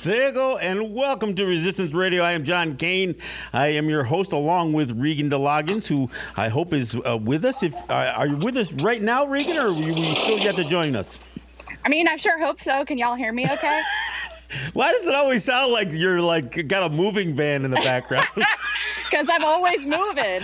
Sego, and welcome to Resistance Radio. I am John Kane. I am your host, along with Regan DeLoggins, who I hope is uh, with us. If uh, are you with us right now, Regan, or will you still yet to join us? I mean, I sure hope so. Can y'all hear me? Okay. Why does it always sound like you're like got a moving van in the background? Because I'm always moving.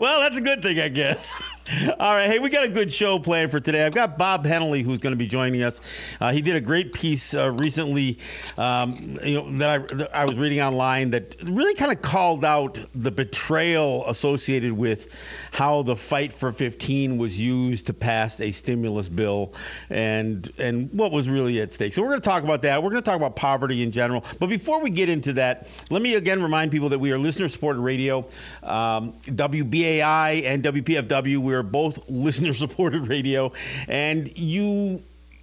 well, that's a good thing, I guess. All right, hey, we got a good show planned for today. I've got Bob Hennelly who's going to be joining us. Uh, he did a great piece uh, recently, um, you know, that I, that I was reading online that really kind of called out the betrayal associated with how the fight for 15 was used to pass a stimulus bill and and what was really at stake. So we're going to talk about that. We're going to talk about poverty in general. But before we get into that, let me again remind people that we are listener-supported radio. Um, WBAI and WPFW, we're both listener-supported radio, and you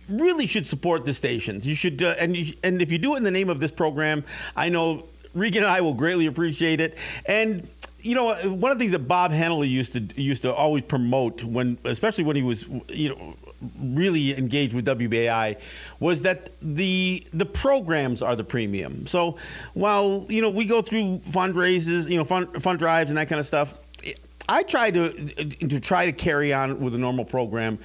really should support the stations. You should, uh, and you, and if you do it in the name of this program, I know Regan and I will greatly appreciate it. And you know, one of the things that Bob Hennelly used to used to always promote when, especially when he was, you know, really engaged with WBAI, was that the the programs are the premium. So while you know we go through fundraisers, you know, fund fund drives and that kind of stuff, I try to to try to carry on with a normal program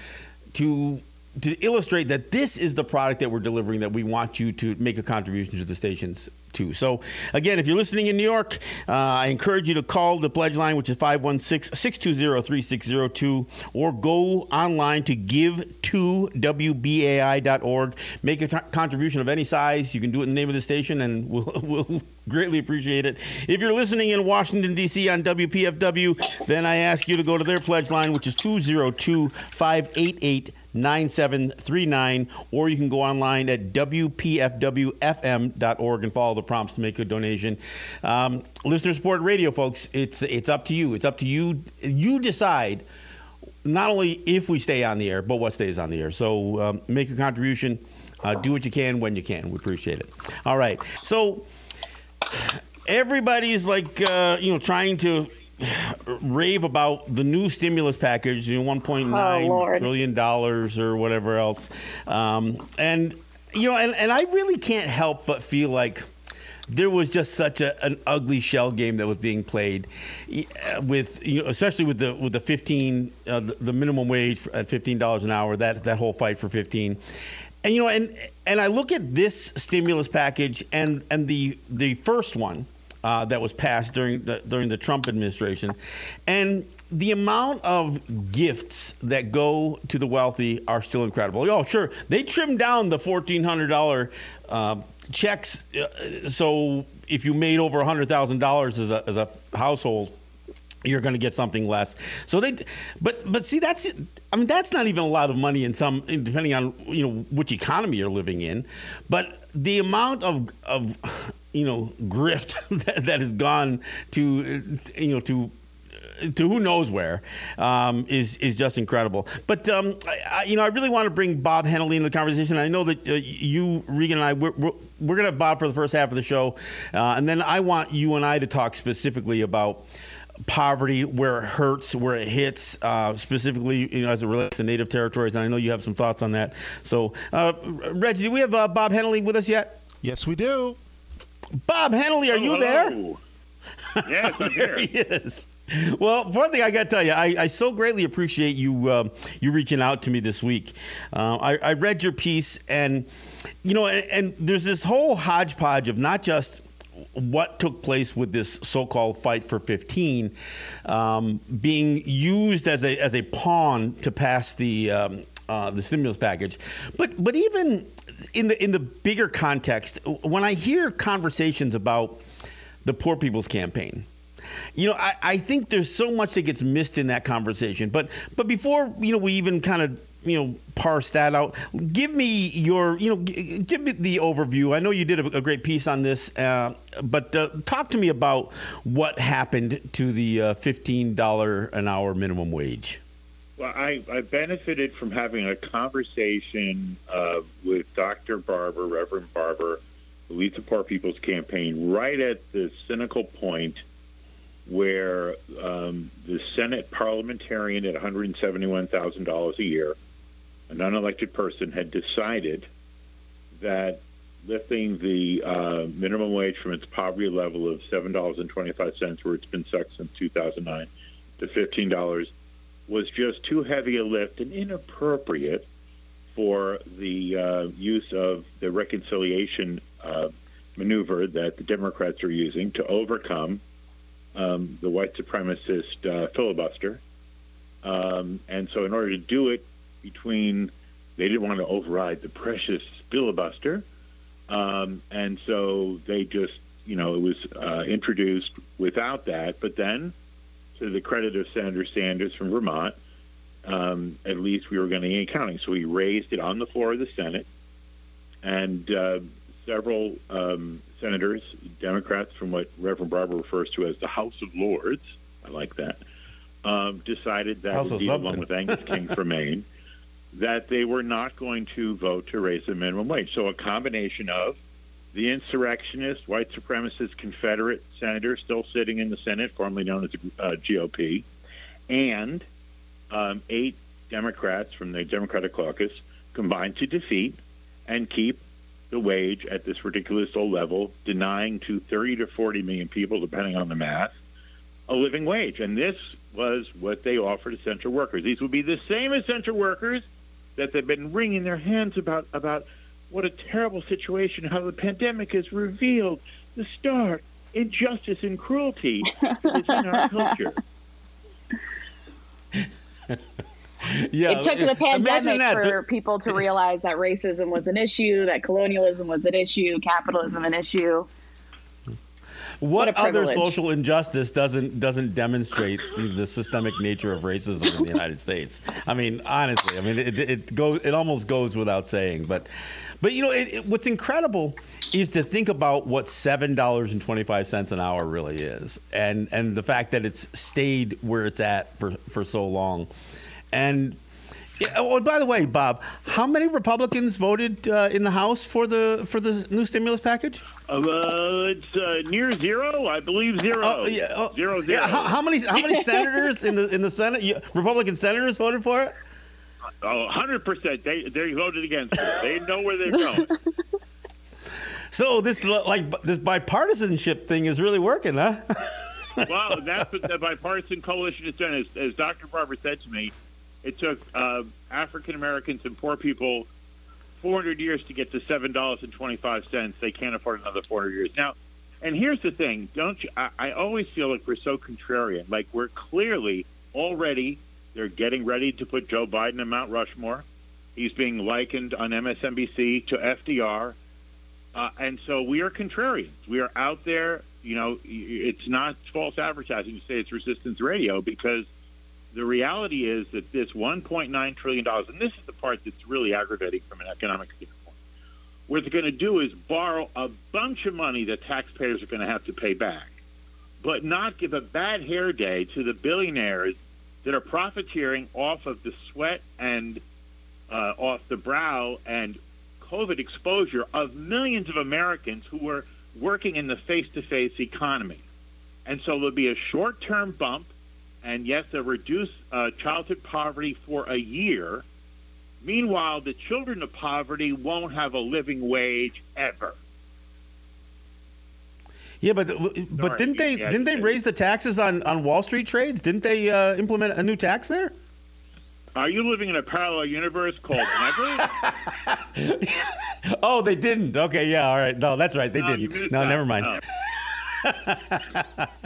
to to illustrate that this is the product that we're delivering that we want you to make a contribution to the stations too. So again, if you're listening in New York, uh, I encourage you to call the pledge line, which is 516-620-3602, or go online to give2wbai.org. Make a t- contribution of any size. You can do it in the name of the station, and we'll, we'll greatly appreciate it. If you're listening in Washington, D.C. on WPFW, then I ask you to go to their pledge line, which is 202 588 9739, or you can go online at WPFWFM.org and follow the prompts to make a donation. Um, listener support radio, folks, it's it's up to you. It's up to you. You decide not only if we stay on the air, but what stays on the air. So um, make a contribution. Uh, do what you can when you can. We appreciate it. All right. So everybody's like, uh, you know, trying to rave about the new stimulus package, you know, 1.9 Oh, trillion dollars or whatever else, um, and you know, and, and I really can't help but feel like there was just such a, an ugly shell game that was being played uh, with you know especially with the with the 15 uh, the, the minimum wage at 15 dollars an hour that that whole fight for 15 and you know and and I look at this stimulus package and and the the first one uh, that was passed during the, during the Trump administration, and the amount of gifts that go to the wealthy are still incredible. Oh, sure, they trimmed down the fourteen hundred dollar uh, checks, uh, so if you made over hundred thousand dollars as a as a household you're going to get something less. So they, but but see that's I mean that's not even a lot of money in some depending on you know which economy you're living in, but the amount of of you know grift that, that has gone to you know to to who knows where um, is is just incredible. But um, I, you know, I really want to bring Bob Hennelly into the conversation. I know that uh, you, Regan, and I we're, we're, we're going to have Bob for the first half of the show, uh, and then I want you and I to talk specifically about poverty, where it hurts, where it hits, uh, specifically you know, as it relates to native territories. And I know you have some thoughts on that. So, uh, Reggie, do we have uh, Bob Hennelly with us yet? Yes, we do. Bob Hennelly, are you there? Hello. Yes, I'm there here. he is. Well, one thing I got to tell you, I, I so greatly appreciate you um, you reaching out to me this week. Uh, I, I read your piece, and you know, and, and there's this whole hodgepodge of not just what took place with this so-called fight for 15 um, being used as a as a pawn to pass the um, uh, the stimulus package, but but even in the in the bigger context, when I hear conversations about the Poor People's Campaign, you know, I, I think there's so much that gets missed in that conversation. But but before you know we even kind of you know parse that out, give me your you know g- give me the overview. I know you did a, a great piece on this, uh, but uh, talk to me about what happened to the uh, fifteen dollar an hour minimum wage. I, I benefited from having a conversation uh, with Dr. Barber, Reverend Barber, who leads the Poor People's Campaign, right at the cynical point where um, the Senate parliamentarian at $171,000 a year, an unelected person, had decided that lifting the uh, minimum wage from its poverty level of $7.25, where it's been stuck since 2009, to $15 was just too heavy a lift and inappropriate for the uh, use of the reconciliation uh, maneuver that the Democrats are using to overcome um, the white supremacist uh, filibuster. Um, and so, in order to do it, between they didn't want to override the precious filibuster, um, and so they just, you know, it was uh, introduced without that. But then, to the credit of Senator Sanders from Vermont, um, at least we were going to get counting. So we raised it on the floor of the Senate, and uh, several um, senators, Democrats from what Reverend Barber refers to as the House of Lords, I like that, um, decided that, indeed, along with Angus King from Maine, that they were not going to vote to raise the minimum wage. So a combination of the insurrectionist, white supremacist Confederate senator still sitting in the Senate, formerly known as uh, GOP, and um, eight Democrats from the Democratic caucus combined to defeat and keep the wage at this ridiculous low level, denying to 30 to 40 million people, depending on the math, a living wage. And this was what they offered essential workers. These would be the same essential workers that they've been wringing their hands about about what a terrible situation, how the pandemic has revealed the stark injustice and cruelty that is in our culture. Yeah, it took the pandemic that. for people to realize that racism was an issue, that colonialism was an issue, capitalism an issue. What, What a other social injustice doesn't doesn't demonstrate the systemic nature of racism in the United States? I mean, honestly, I mean, it, it goes it almost goes without saying, but but you know, it, it, what's incredible is to think about what seven dollars and twenty five cents an hour really is, and and the fact that it's stayed where it's at for for so long, and. yeah, Oh, by the way, Bob, how many Republicans voted uh, in the House for the for the new stimulus package? Uh, it's uh, near zero, I believe zero. Oh, yeah, oh, Zero, zero. Yeah, how, how many how many senators in the in the Senate you, Republican senators voted for it? Oh, 100%. They, they voted against it. They know where they're going. So this like this bipartisanship thing is really working, huh? well, that's what the bipartisan coalition has done. As, as Dr. Barber said to me, it took uh, African Americans and poor people 400 years to get to $7.25. They can't afford another 400 years. Now, and here's the thing, don't you? I, I always feel like we're so contrarian. Like we're clearly already they're getting ready to put Joe Biden in Mount Rushmore. He's being likened on MSNBC to FDR. Uh, and so we are contrarians. We are out there. You know, it's not false advertising to say it's resistance radio because the reality is that this $1.9 trillion, and this is the part that's really aggravating from an economic standpoint, what they're going to do is borrow a bunch of money that taxpayers are going to have to pay back, but not give a bad hair day to the billionaires that are profiteering off of the sweat and uh, off the brow and COVID exposure of millions of Americans who were working in the face-to-face economy. And so there'll be a short-term bump, and yes, a reduced uh, childhood poverty for a year. Meanwhile, the children of poverty won't have a living wage ever. Yeah, but but Sorry, didn't they didn't they raise the taxes on on Wall Street trades? Didn't they uh, implement a new tax there? Are you living in a parallel universe called Never? oh, they didn't. Okay, yeah, all right. No, that's right. They No, didn't. No, that. never mind. No.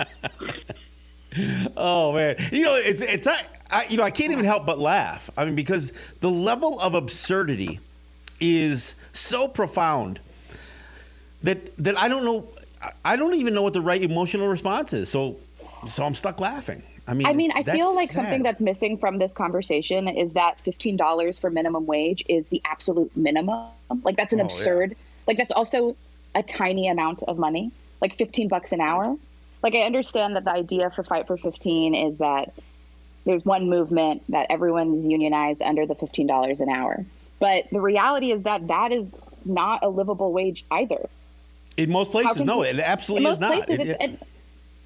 Oh man, you know it's it's I, I you know I can't even help but laugh. I mean because the level of absurdity is so profound that that I don't know I- don't even know what the right emotional response is. So so I'm stuck laughing. I mean I mean, I feel like sad. something that's missing from this conversation is that $15 for minimum wage is the absolute minimum. Like that's an Oh, yeah. absurd. Like that's also a tiny amount of money. Like 15 bucks an hour. Like I understand that the idea for Fight for 15 is that there's one movement that everyone's unionized under the $15 an hour. But the reality is that that is not a livable wage either. In most places no you- it In absolutely most is not. places, It- it's, it,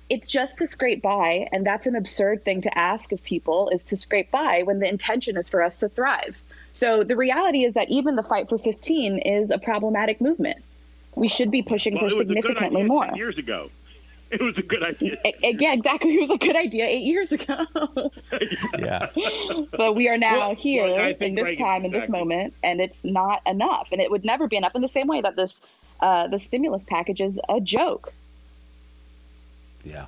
it's just to scrape by, and that's an absurd thing to ask of people is to scrape by when the intention is for us to thrive. So the reality is that even the fight for 15 is a problematic movement. we should be pushing well, for significantly more. Years ago, it was a good idea. yeah, exactly. It was a good idea eight years ago. yeah. But we are now well, here well, in this time, in this moment, and it's not enough. And it would never be enough in the same way that this uh, the stimulus package is a joke. Yeah.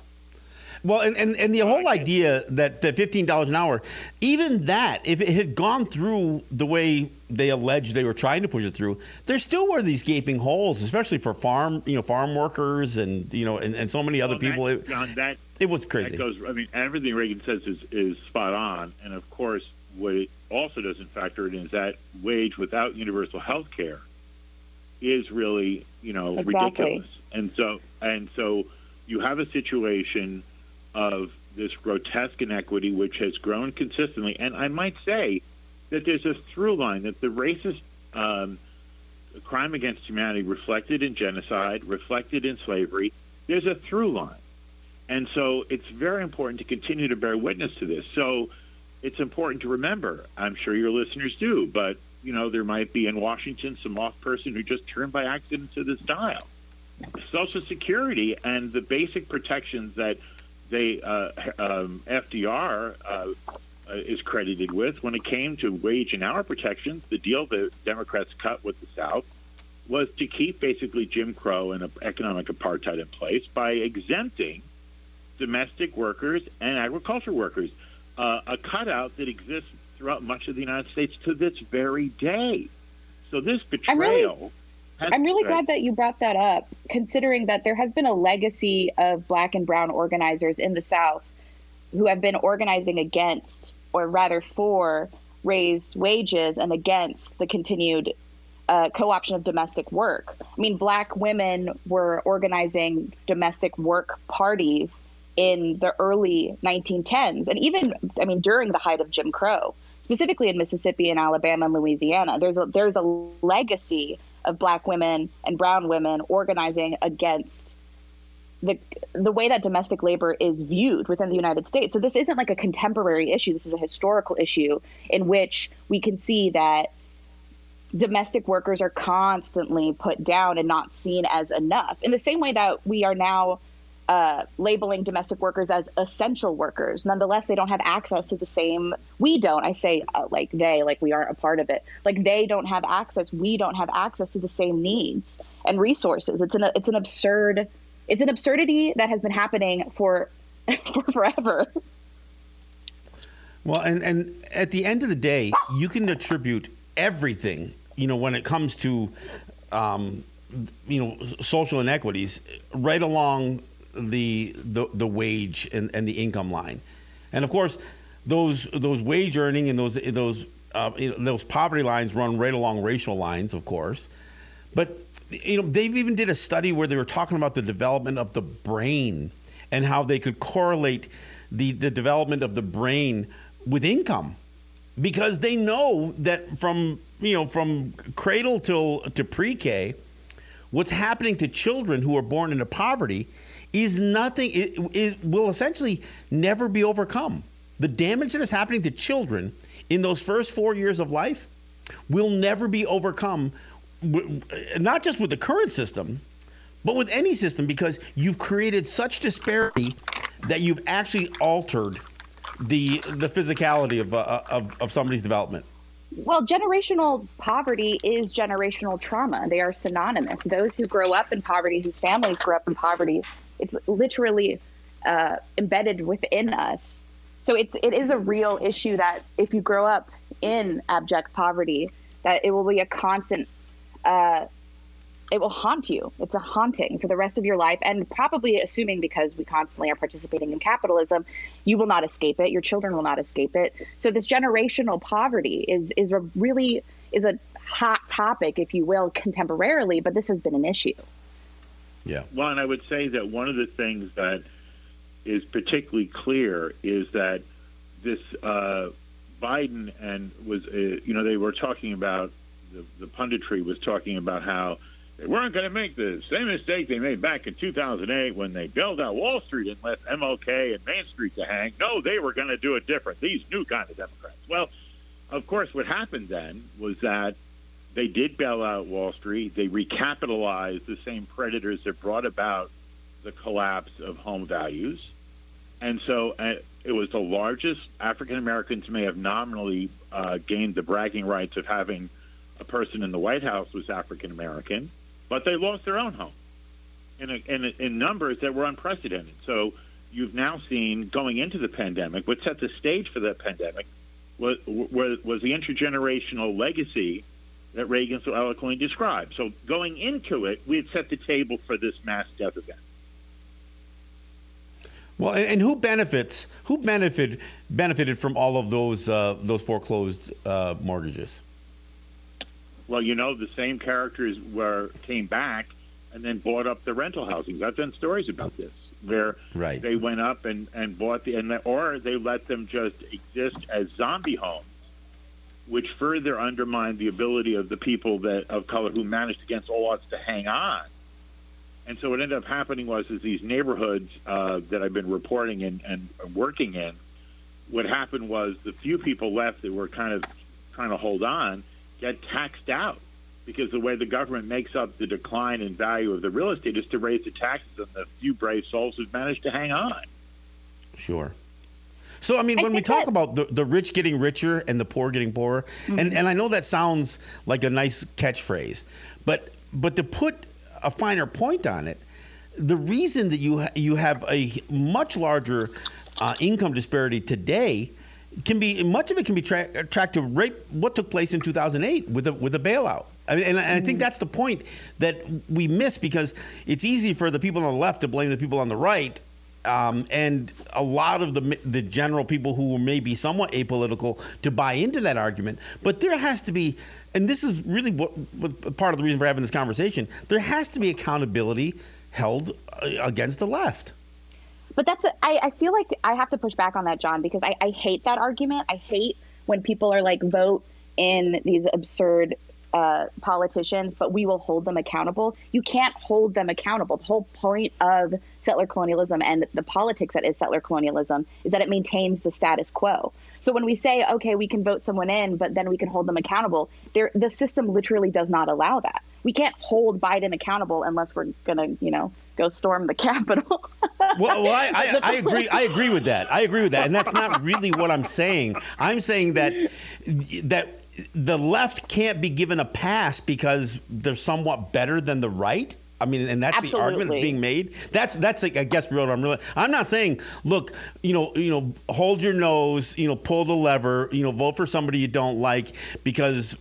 Well, and, and, and the whole idea that the fifteen dollars an hour, even that, if it had gone through the way they alleged they were trying to push it through, there still were these gaping holes, especially for farm, you know, farm workers and you know, and, and so many other well, people. That, it, John, that it was crazy. That goes. I mean, everything Regan says is is spot on, and of course, what it also doesn't factor in is that wage without universal health care is really, you know, exactly. ridiculous. And so, and so, you have a situation of this grotesque inequity, which has grown consistently. And I might say that there's a through line that the racist um, crime against humanity reflected in genocide, reflected in slavery, there's a through line. And so it's very important to continue to bear witness to this. So it's important to remember, I'm sure your listeners do, but you know, there might be in Washington some off person who just turned by accident to this dial. Social Security and the basic protections that they uh, um, FDR uh, is credited with when it came to wage and hour protections. The deal the Democrats cut with the South was to keep basically Jim Crow and economic apartheid in place by exempting domestic workers and agriculture workers, uh, a cutout that exists throughout much of the United States to this very day. So this betrayal. I'm really I'm really glad that you brought that up, considering that there has been a legacy of black and brown organizers in the South who have been organizing against, or rather for, raised wages and against the continued uh, co option of domestic work. I mean, black women were organizing domestic work parties in the early 1910s, and even, I mean, during the height of Jim Crow, specifically in Mississippi and Alabama and Louisiana. There's a, there's a legacy of black women and brown women organizing against the the way that domestic labor is viewed within the United States. So this isn't like a contemporary issue. This is a historical issue in which we can see that domestic workers are constantly put down and not seen as enough. In the same way that we are now uh, labeling domestic workers as essential workers. Nonetheless, they don't have access to the same. We don't. I say uh, like they, like we aren't a part of it. Like they don't have access. We don't have access to the same needs and resources. It's an it's an absurd. It's an absurdity that has been happening for for forever. Well, and and at the end of the day, you can attribute everything. You know, when it comes to um, you know social inequities right along the the, the wage and, and the income line, and of course, those those wage earning and those those uh, you know, those poverty lines run right along racial lines, of course. But you know, they've even did a study where they were talking about the development of the brain and how they could correlate the the development of the brain with income because they know that from you know from cradle till to pre-K, what's happening to children who are born into poverty is nothing, it, it will essentially never be overcome. The damage that is happening to children in those first four years of life will never be overcome, not just with the current system, but with any system because you've created such disparity that you've actually altered the the physicality of, uh, of, of somebody's development. Well, generational poverty is generational trauma. They are synonymous. Those who grow up in poverty, whose families grow up in poverty, it's literally uh, embedded within us. So it, it is a real issue that if you grow up in abject poverty, that it will be a constant, uh, it will haunt you. It's a haunting for the rest of your life. And probably assuming because we constantly are participating in capitalism, you will not escape it. Your children will not escape it. So this generational poverty is, is a really, is a hot topic, if you will, contemporarily, but this has been an issue. Yeah. Well, and I would say that one of the things that is particularly clear is that this uh, Biden and was, uh, you know, they were talking about the, the punditry was talking about how they weren't going to make the same mistake they made back in 2008 when they bailed out Wall Street and left MLK and Main Street to hang. No, they were going to do it different. These new kind of Democrats. Well, of course, what happened then was that they did bail out Wall Street. They recapitalized the same predators that brought about the collapse of home values. And so uh, it was the largest. African Americans may have nominally uh, gained the bragging rights of having a person in the White House was African American, but they lost their own home in, a, in, a, in numbers that were unprecedented. So you've now seen going into the pandemic, what set the stage for that pandemic was, was, was the intergenerational legacy that Regan so eloquently described. So going into it, we had set the table for this mass death event. Well, and who benefits? Who benefited benefited from all of those uh, those foreclosed uh, mortgages? Well, you know, the same characters were came back and then bought up the rental housings. I've done stories about this where right. they went up and, and bought the and the, or they let them just exist as zombie homes, which further undermined the ability of the people that of color who managed against all odds to hang on. And so what ended up happening was is these neighborhoods uh, that I've been reporting in and working in, what happened was the few people left that were kind of trying to hold on get taxed out because the way the government makes up the decline in value of the real estate is to raise the taxes on the few brave souls who've managed to hang on. Sure. So, I mean, when we talk that, about the, the rich getting richer and the poor getting poorer, mm-hmm. and, and I know that sounds like a nice catchphrase, but but to put a finer point on it, the reason that you ha- you have a much larger uh, income disparity today can be much of it can be tra- tracked to right what took place in 2008 with the with the bailout. I mean, and, and I think mm. that's the point that we miss because it's easy for the people on the left to blame the people on the right. Um, and a lot of the the general people who may be somewhat apolitical to buy into that argument, but there has to be, and this is really what, what part of the reason for having this conversation. There has to be accountability held uh, against the left. But that's, a, I, I feel like I have to push back on that, John, because I, I hate that argument. I hate when people are like, vote in these absurd uh, politicians, but we will hold them accountable. You can't hold them accountable. The whole point of settler colonialism and the politics that is settler colonialism is that it maintains the status quo. So when we say, okay, we can vote someone in, but then we can hold them accountable, the system literally does not allow that. We can't hold Biden accountable unless we're going to, you know, go storm the Capitol. well, well I, I, I, agree. I agree with that. I agree with that, and that's not really what I'm saying. I'm saying that that the left can't be given a pass because they're somewhat better than the right. I mean, and that's Absolutely. the argument that's being made. That's that's like, I guess real. I'm really. I'm not saying, look, you know, you know, hold your nose, you know, pull the lever, you know, vote for somebody you don't like because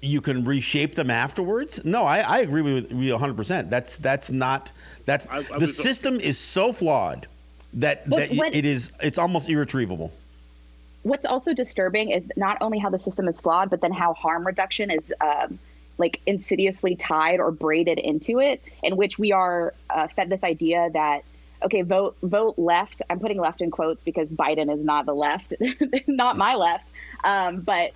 you can reshape them afterwards. No, I, I agree with you 100. percent That's that's not that's I, I the system is so flawed that that what, it is it's almost irretrievable what's also disturbing is not only how the system is flawed, but then how harm reduction is um, like insidiously tied or braided into it, in which we are uh, fed this idea that okay, vote vote left. I'm putting left in quotes because Biden is not the left, not my left. Um, but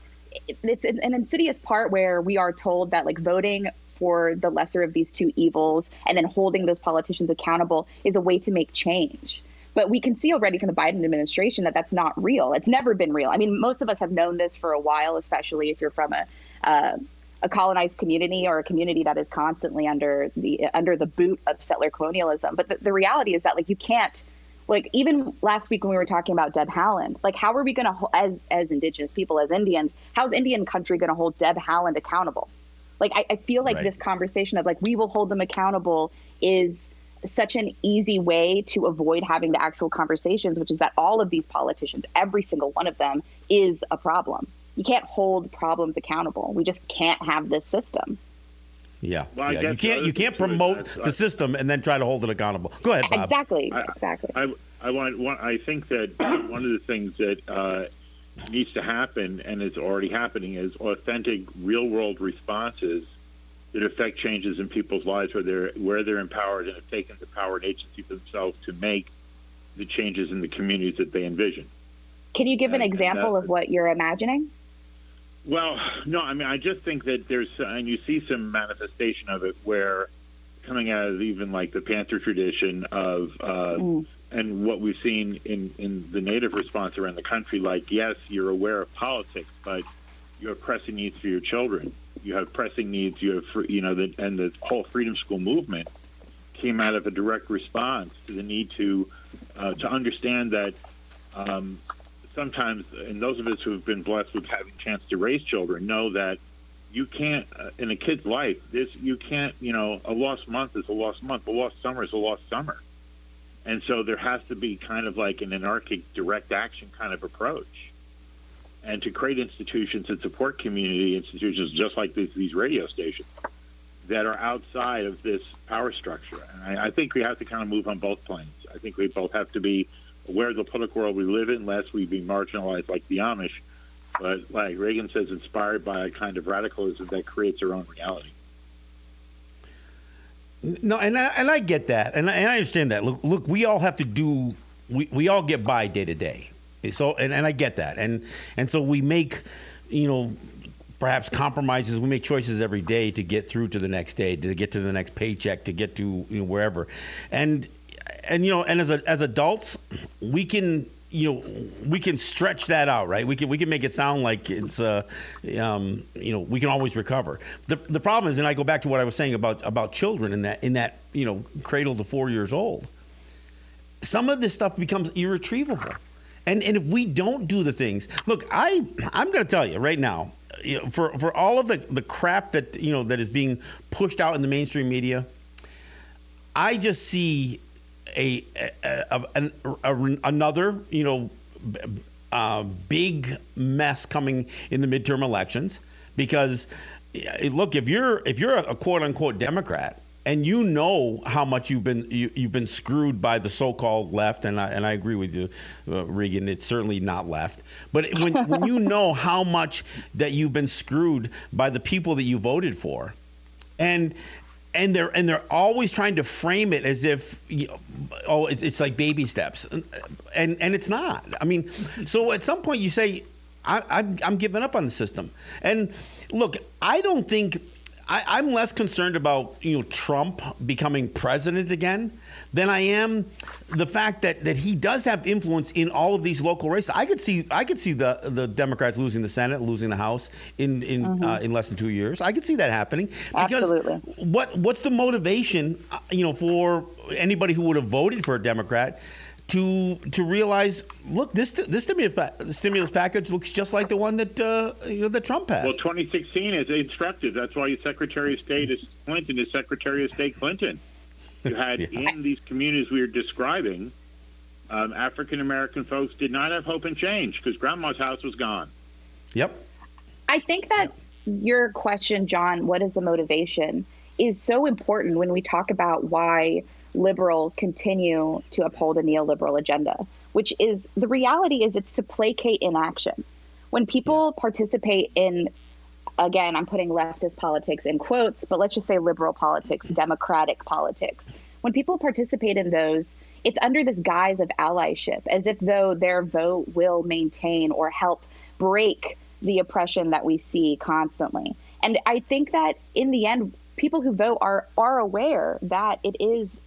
it's an, an insidious part where we are told that like voting for the lesser of these two evils and then holding those politicians accountable is a way to make change. But we can see already from the Biden administration that that's not real. It's never been real. I mean, most of us have known this for a while, especially if you're from a uh, a colonized community or a community that is constantly under the under the boot of settler colonialism. But the, the reality is that like you can't like even last week when we were talking about Deb Haaland, like how are we going to as as indigenous people as Indians, how's Indian country going to hold Deb Haaland accountable? Like I, I feel like right. this conversation of like we will hold them accountable is such an easy way to avoid having the actual conversations, which is that all of these politicians, every single one of them, is a problem. You can't hold problems accountable. We just can't have this system. Yeah, well, yeah. you can't you can't promote the I, system and then try to hold it accountable. Go ahead, Bob. Exactly, I, exactly. I, I want, want I think that one of the things that uh, needs to happen and is already happening is authentic, real world responses that affect changes in people's lives where they're where they're empowered and have taken the power and agency for themselves to make the changes in the communities that they envision. Can you give an example of what you're imagining? Well, no, I mean I just think that there's and you see some manifestation of it where coming out of even like the Panther tradition of uh, mm. and what we've seen in in the Native response around the country, like yes, you're aware of politics, but you're pressing needs for your children you have pressing needs, you have you know, the, and the whole Freedom School movement came out of a direct response to the need to uh, to understand that um, sometimes, and those of us who have been blessed with having a chance to raise children know that you can't uh, in a kid's life this you can't you know a lost month is a lost month a lost summer is a lost summer. And so there has to be kind of like an anarchic direct action kind of approach and to create institutions that support community institutions just like these, these radio stations that are outside of this power structure and I, I think we have to kind of move on both planes i think we both have to be aware of the political world we live in lest we be marginalized like the amish but like Regan says, inspired by a kind of radicalism that creates their own reality. No, and I, and I get that, and I, and I understand that. Look, look, we all have to do. We, we all get by day to day. So and, and I get that, and and so we make, you know, perhaps compromises. We make choices every day to get through to the next day, to get to the next paycheck, to get to you know, wherever, and and you know, and as a, as adults, we can you know we can stretch that out right? We can we can make it sound like it's uh um you know we can always recover. The the problem is and I go back to what I was saying about about children in that in that you know cradle to 4 years old some of this stuff becomes irretrievable and and if we don't do the things look I I'm going to tell you right now for for all of the the crap that you know that is being pushed out in the mainstream media I just see a, a, a, a another you know uh, big mess coming in the midterm elections because look if you're if you're a quote unquote Democrat and you know how much you've been you, have been screwed by the so-called left and I and I agree with you uh, Regan it's certainly not left. But when when you know how much that you've been screwed by the people that you voted for and and they're and they're always trying to frame it as if oh it's, it's like baby steps. And and it's not. I mean so at some point you say I, I'm, I'm giving up on the system. And look i don't think I, am less concerned about you know Trump becoming president again than I am the fact that, that he does have influence in all of these local races. I could see I could see the the Democrats losing the Senate, losing the House in in mm-hmm. uh, in less than two years. I could see that happening. Because Absolutely. What what's the motivation uh, you know for anybody who would have voted for a Democrat? To to realize, look, this this stimulus, stimulus package looks just like the one that uh, you know that Trump passed. Well, 2016 is instructive. That's why Secretary of State is Clinton is Secretary of State Clinton. You had yeah. in these communities we were describing, um, African American folks did not have hope and change because Grandma's house was gone. Yep. I think that your question, John, what is the motivation, is so important when we talk about why liberals continue to uphold a neoliberal agenda, which is the reality is it's to placate inaction. When people participate in, again, I'm putting leftist politics in quotes, but let's just say liberal politics, mm-hmm. democratic politics. When people participate in those, it's under this guise of allyship, as if though their vote will maintain or help break the oppression that we see constantly. And I think that in the end, people who vote are are aware that it is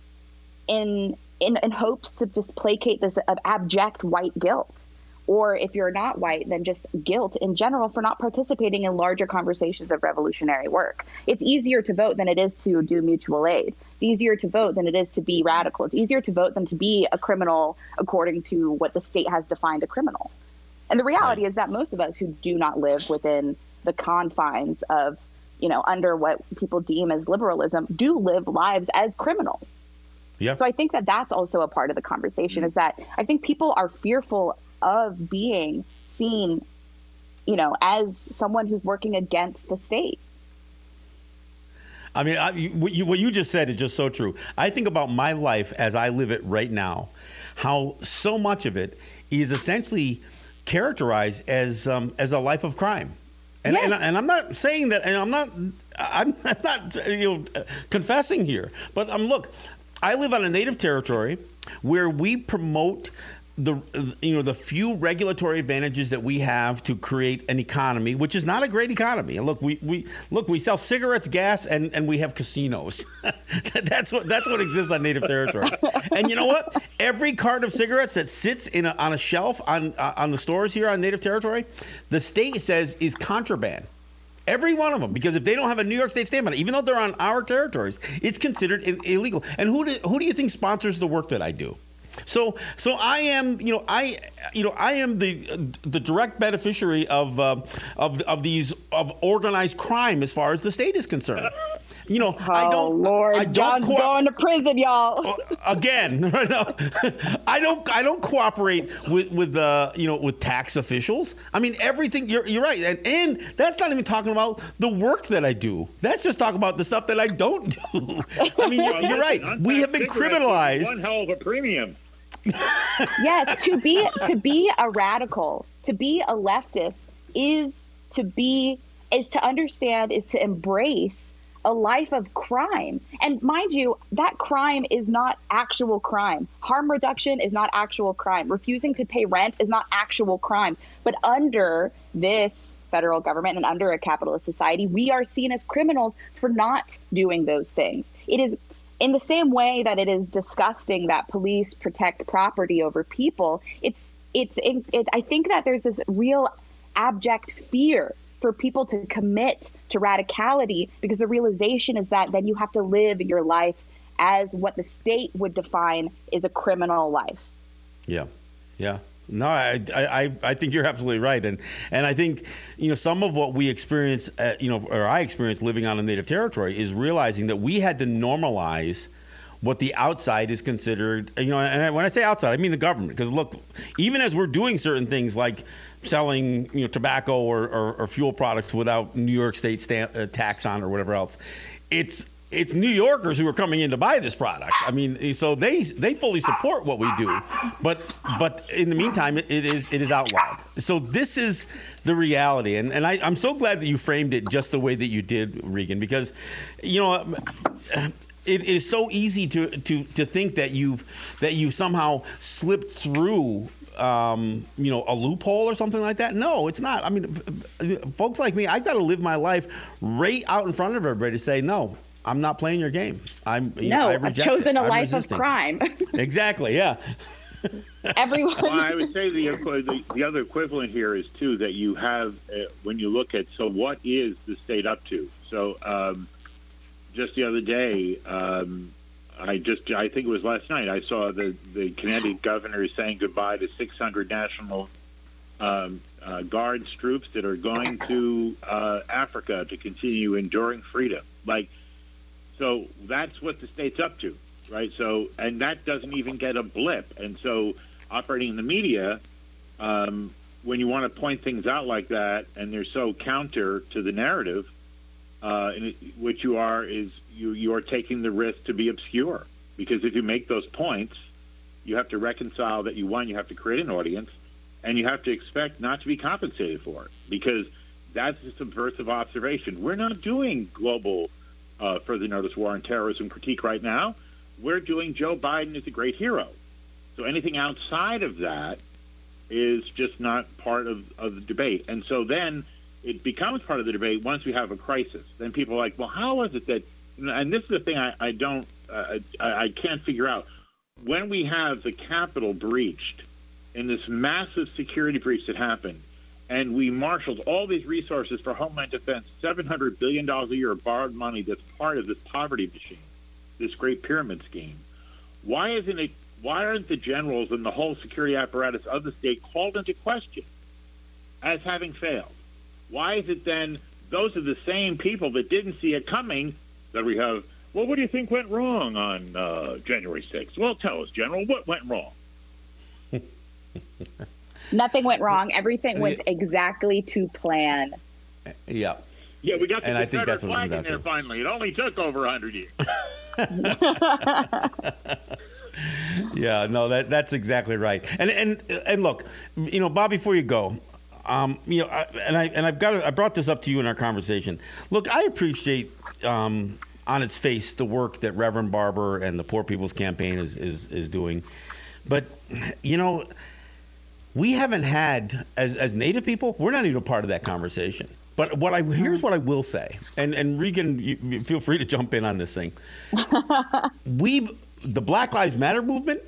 in in, in hopes to just placate this abject white guilt or if you're not white, then just guilt in general for not participating in larger conversations of revolutionary work. It's easier to vote than it is to do mutual aid. It's easier to vote than it is to be radical. It's easier to vote than to be a criminal according to what the state has defined a criminal. And the reality is that most of us who do not live within the confines of, you know, under what people deem as liberalism do live lives as criminals. Yeah. So I think that that's also a part of the conversation mm-hmm. is that I think people are fearful of being seen, you know, as someone who's working against the state. I mean, I, what, you, what you just said is just so true. I think about my life as I live it right now, how so much of it is essentially characterized as um, as a life of crime. And, yes. and, and, I'm not saying that, and I'm not, I'm not, you know, confessing here. But um, look, I live on a native territory where we promote the you know the few regulatory advantages that we have to create an economy, which is not a great economy. And look, we, we look we sell cigarettes, gas, and, and we have casinos. that's what that's what exists on native territories. and you know what? Every cart of cigarettes that sits in a, on a shelf on uh, on the stores here on native territory, the state says is contraband. Every one of them, because if they don't have a New York State stamp on it, even though they're on our territories, it's considered illegal. And who do, who do you think sponsors the work that I do? So, so I am, you know, I, you know, I am the the direct beneficiary of uh, of of these of organized crime as far as the state is concerned. You know, oh, I don't. Lord, I don't John's co- going to prison, y'all. Uh, again, I don't. I don't cooperate with with uh, you know with tax officials. I mean, everything. You're you're right, and and that's not even talking about the work that I do. That's just talking about the stuff that I don't do. I mean, you're, you're right. We have been criminalized. One hell of a premium. yeah, to be to be a radical, to be a leftist is to be is to understand is to embrace a life of crime. And mind you, that crime is not actual crime. Harm reduction is not actual crime. Refusing to pay rent is not actual crimes. But under this federal government and under a capitalist society, we are seen as criminals for not doing those things. It is in the same way that it is disgusting that police protect property over people. It's it's it, I think that there's this real abject fear for people to commit to radicality because the realization is that then you have to live your life as what the state would define is a criminal life. Yeah, yeah. No, I, I, I think you're absolutely right, and and I think you know some of what we experience, uh, you know, or I experienced living on a native territory is realizing that we had to normalize what the outside is considered. You know, and when I say outside, I mean the government, because look, even as we're doing certain things like selling you know tobacco or, or, or fuel products without New York State stamp, uh, tax on or whatever else, it's it's New Yorkers who are coming in to buy this product. I mean, so they they fully support what we do, but but in the meantime, it, is it is outlawed. So this is the reality, and and I, I'm so glad that you framed it just the way that you did, Regan, because you know. It is so easy to, to, to think that you've that you've somehow slipped through um, you know, a loophole or something like that. No, it's not. I mean, folks like me, I've got to live my life right out in front of everybody to say, no, I'm not playing your game. I'm no, know, I've chosen it. a I'm life resisting. of crime. exactly. Yeah. Everyone. Well, I would say the, the, the other equivalent here is too that you have uh, when you look at so what is the state up to? So um, just the other day, um, I just I think it was last night I saw the the Connecticut governor saying goodbye to 600 national um, uh, guards troops that are going to uh, Africa to continue enduring freedom. Like, so that's what the state's up to, right? So, and that doesn't even get a blip. And so, operating in the media, um, when you want to point things out like that, and they're so counter to the narrative, uh, what you are is you you are taking the risk to be obscure because if you make those points, you have to reconcile that you one you have to create an audience, and you have to expect not to be compensated for it because that's a subversive observation. We're not doing global uh, further notice war on terrorism critique right now. We're doing Joe Biden is a great hero. So anything outside of that is just not part of, of the debate. And so then it becomes part of the debate once we have a crisis. Then people are like, well, how is it that, and this is the thing I, I don't, uh, I, I can't figure out. When we have the Capitol breached in this massive security breach that happened, and we marshaled all these resources for Homeland Defense, $700 billion a year of borrowed money that's part of this poverty machine, this great pyramid scheme. Why isn't it? Why aren't the generals and the whole security apparatus of the state called into question as having failed? Why is it then those are the same people that didn't see it coming that we have? Well, what do you think went wrong on uh, January 6th? Well, tell us, General, what went wrong? Nothing went wrong. Everything went exactly to plan. Yeah. Yeah, we got the and I think that's what flag in there finally. It only took over 100 years. yeah, no, that that's exactly right. And and and look, you know, Bob, before you go, um, you know, I, and I and I've got to, I brought this up to you in our conversation. Look, I appreciate um, on its face the work that Reverend Barber and the Poor People's Campaign is is is doing, but you know we haven't had as as native people we're not even a part of that conversation. But what i here's what i will say and and regan you, you feel free to jump in on this thing. We the black lives matter movement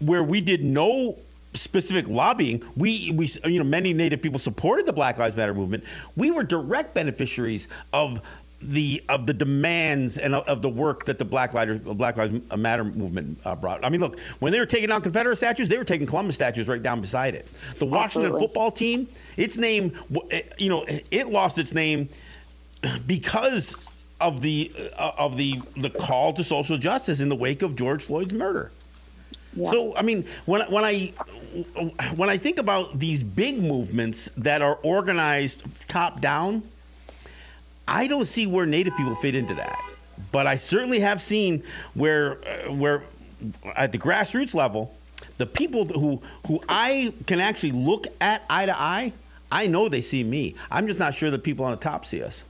where we did no specific lobbying, we, we, you know, many Native people supported the Black Lives Matter movement. We were direct beneficiaries of the of the demands and of, of the work that the Black Lives Black Lives Matter movement uh, brought. I mean, look, when they were taking down Confederate statues, they were taking Columbus statues right down beside it. The Washington Absolutely. football team, its name, you know, it lost its name because of the uh, of the the call to social justice in the wake of George Floyd's murder. Yeah. So I mean, when when I when I think about these big movements that are organized top down, I don't see where Native people fit into that. But I certainly have seen where uh, where at the grassroots level, the people who who I can actually look at eye to eye, I know they see me. I'm just not sure the people on the top see us.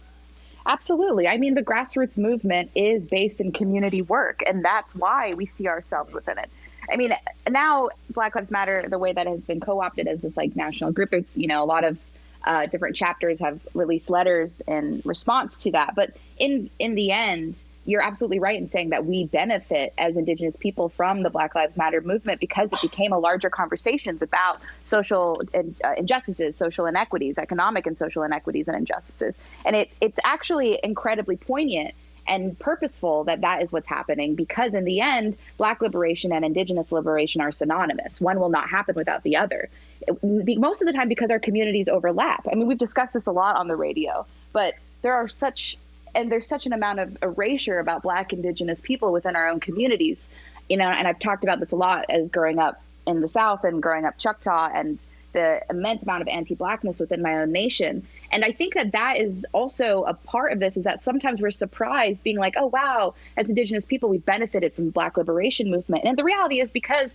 Absolutely. I mean, the grassroots movement is based in community work, and that's why we see ourselves within it. I mean, now Black Lives Matter, the way that it has been co-opted as this like national group, it's you know a lot of uh, different chapters have released letters in response to that. But in in the end, you're absolutely right in saying that we benefit as Indigenous people from the Black Lives Matter movement because it became a larger conversations about social uh, injustices, social inequities, economic and social inequities and injustices, and it it's actually incredibly poignant and purposeful that that is what's happening because in the end black liberation and indigenous liberation are synonymous. One will not happen without the other. Most of the time because our communities overlap. I mean we've discussed this a lot on the radio but there are such and there's such an amount of erasure about black indigenous people within our own communities. You know and i've talked about this a lot as growing up in the south and growing up choctaw and the immense amount of anti-blackness within my own nation and i think that that is also a part of this is that sometimes we're surprised being like oh wow as indigenous people we've benefited from the black liberation movement and the reality is because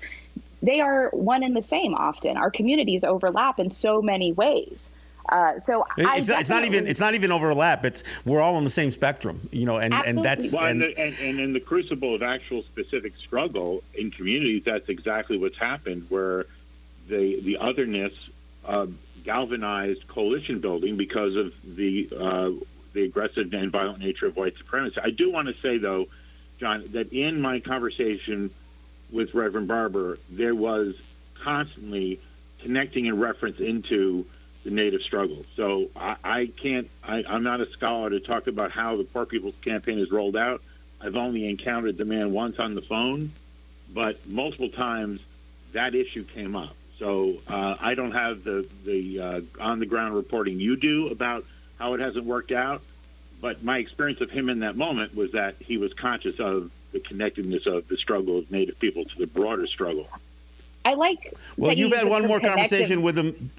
they are one and the same often our communities overlap in so many ways uh, so it's, it's, not even it's not even overlap. It's we're all on the same spectrum, you know, and, and that's well, and, and, and, and in the crucible of actual specific struggle in communities, that's exactly what's happened. Where the the otherness uh, galvanized coalition building because of the uh, the aggressive and violent nature of white supremacy. I do want to say though, John, that in my conversation with Reverend Barber, there was constantly connecting and reference into the native struggle. So I, I can't. I, I'm not a scholar to talk about how the Poor People's Campaign is rolled out. I've only encountered the man once on the phone, but multiple times that issue came up. So uh, I don't have the the uh, on the ground reporting you do about how it hasn't worked out, but my experience of him in that moment was that he was conscious of the connectedness of the struggle of Native people to the broader struggle. I like. Well, that you've had one more connective. conversation with him.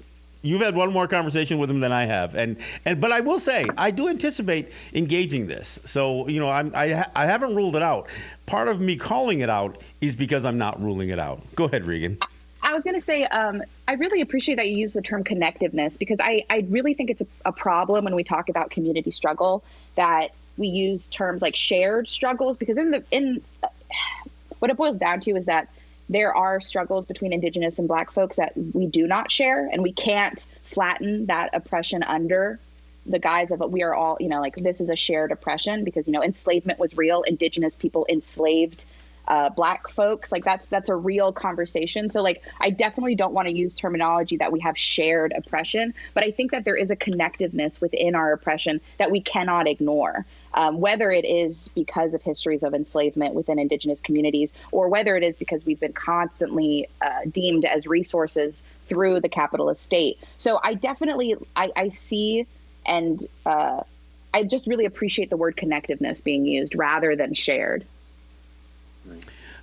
You've had one more conversation with him than I have, and and but I will say I do anticipate engaging this. So you know I'm, I ha- I haven't ruled it out. Part of me calling it out is because I'm not ruling it out. Go ahead, Regan. I was going to say, um, I really appreciate that you use the term connectiveness because I, I really think it's a, a problem when we talk about community struggle that we use terms like shared struggles because in the in uh, what it boils down to is that there are struggles between indigenous and black folks that we do not share and we can't flatten that oppression under the guise of we are all you know like this is a shared oppression because you know enslavement was real. Indigenous people enslaved uh, black folks like that's that's a real conversation. So like i definitely don't want to use terminology that we have shared oppression but i think that there is a connectiveness within our oppression that we cannot ignore. Um, whether it is because of histories of enslavement within indigenous communities or whether it is because we've been constantly uh, deemed as resources through the capitalist state. So i definitely i, I see and uh, i just really appreciate the word connectiveness being used rather than shared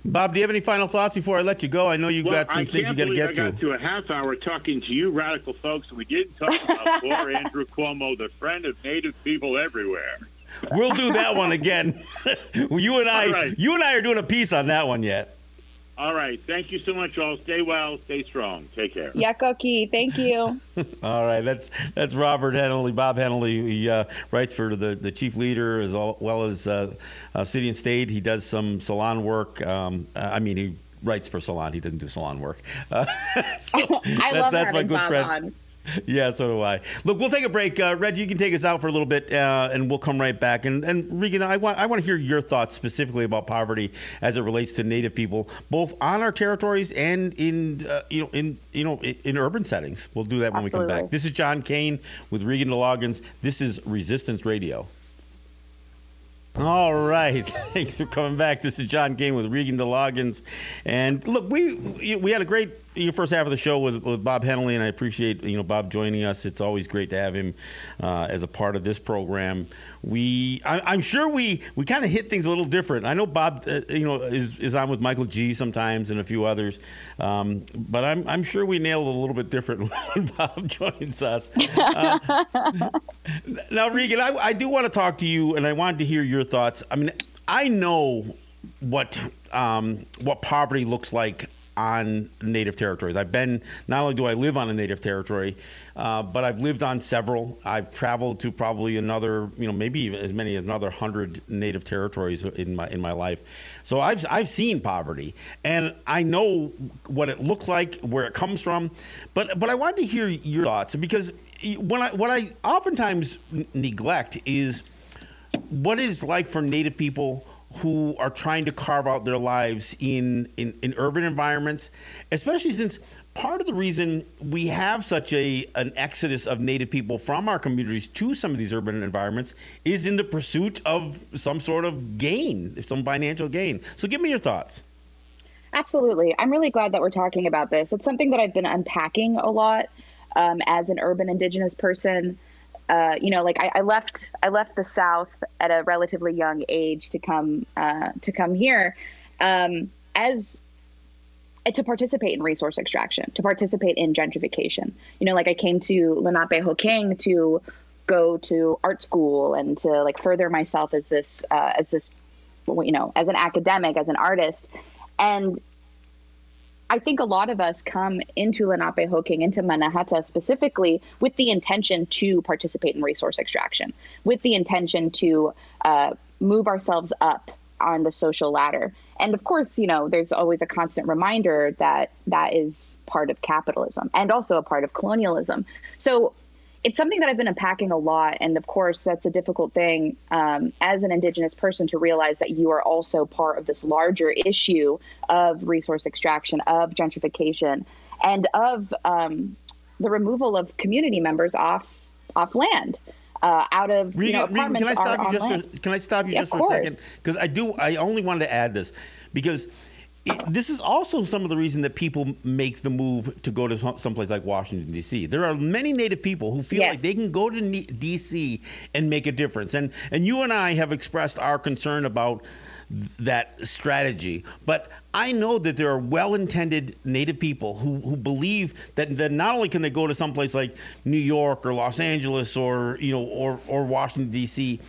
Bob, do you have any final thoughts before I let you go? I know you've well, got some I things you got to get I to. got to a half hour talking to you radical folks, and we didn't talk about poor Andrew Cuomo, the friend of Native people everywhere. We'll do that one again. you and I, right. you and I are doing a piece on that one yet. All right. Thank you so much, all. Stay well. Stay strong. Take care. Yakoke, thank you. All right, that's that's Robert Hennelly, Bob Hennelly. He uh, writes for the the chief leader as well as uh, uh, City and State. He does some salon work. Um, uh, I mean, he writes for salon. He doesn't do salon work. Uh, so I that's, love that's my having good Bob friend. on. yeah, so do I. Look, we'll take a break. Uh, Reg, you can take us out for a little bit, uh, and we'll come right back. And, and Regan, I want I want to hear your thoughts specifically about poverty as it relates to Native people, both on our territories and in uh, you know in you know in, in, urban settings. We'll do that when Absolutely. we come back. This is John Kane with Regan de Loggans. This is Resistance Radio. All right, thanks for coming back. This is John Kane with Regan de Loggans, and look, we we had a great your first half of the show with, with Bob Hennelly, and I appreciate you know Bob joining us. It's always great to have him uh, as a part of this program. We, I, am sure we we kind of hit things a little different. I know Bob, uh, you know, is is on with Michael G sometimes and a few others, um, but I'm I'm sure we nailed it a little bit different when Bob joins us. Uh, now, Regan, I, I do want to talk to you, and I wanted to hear your thoughts. I mean, I know what um, what poverty looks like on native territories. I've been not only do I live on a native territory, uh, but I've lived on several. I've traveled to probably another, you know, maybe as many as another hundred native territories in my in my life. So I've I've seen poverty, and I know what it looks like, where it comes from. But but I wanted to hear your thoughts because when I what I oftentimes neglect is what it's like for native people who are trying to carve out their lives in, in, in urban environments, especially since part of the reason we have such a an exodus of native people from our communities to some of these urban environments is in the pursuit of some sort of gain, some financial gain. So give me your thoughts. Absolutely. I'm really glad that we're talking about this. It's something that I've been unpacking a lot um, as an urban indigenous person uh, you know, like I, I, left I left the South at a relatively young age to come uh, to come here um, as to participate in resource extraction, to participate in gentrification. You know, like I came to Lenapehoking to go to art school and to like further myself as this uh, as this you know as an academic as an artist and I think a lot of us come into Lenapehoking, into Mannahatta specifically, with the intention to participate in resource extraction, with the intention to uh, move ourselves up on the social ladder. And of course, you know, there's always a constant reminder that that is part of capitalism and also a part of colonialism. So it's something that I've been unpacking a lot. And of course, that's a difficult thing um, as an Indigenous person to realize that you are also part of this larger issue of resource extraction, of gentrification, and of um, the removal of community members off off land. Uh, out of you know, apartments can I stop you just for, can I stop you yeah, just for a second because I do I only wanted to add this because this is also some of the reason that people make the move to go to someplace like Washington D.C. There are many Native people who feel yes. like they can go to D.C. and make a difference, and and you and I have expressed our concern about that strategy. But I know that there are well-intended Native people who, who believe that, that not only can they go to someplace like New York or Los Angeles or you know or or Washington D.C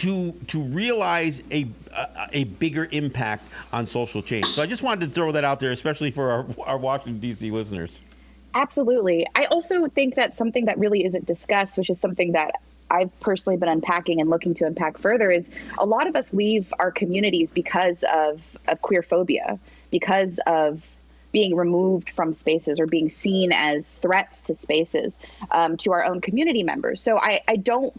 to to realize a, a, a bigger impact on social change. So I just wanted to throw that out there, especially for our, our Washington D.C. listeners. Absolutely. I also think that something that really isn't discussed, which is something that I've personally been unpacking and looking to unpack further, is a lot of us leave our communities because of, of queer phobia, because of being removed from spaces or being seen as threats to spaces um, to our own community members. So I, I don't,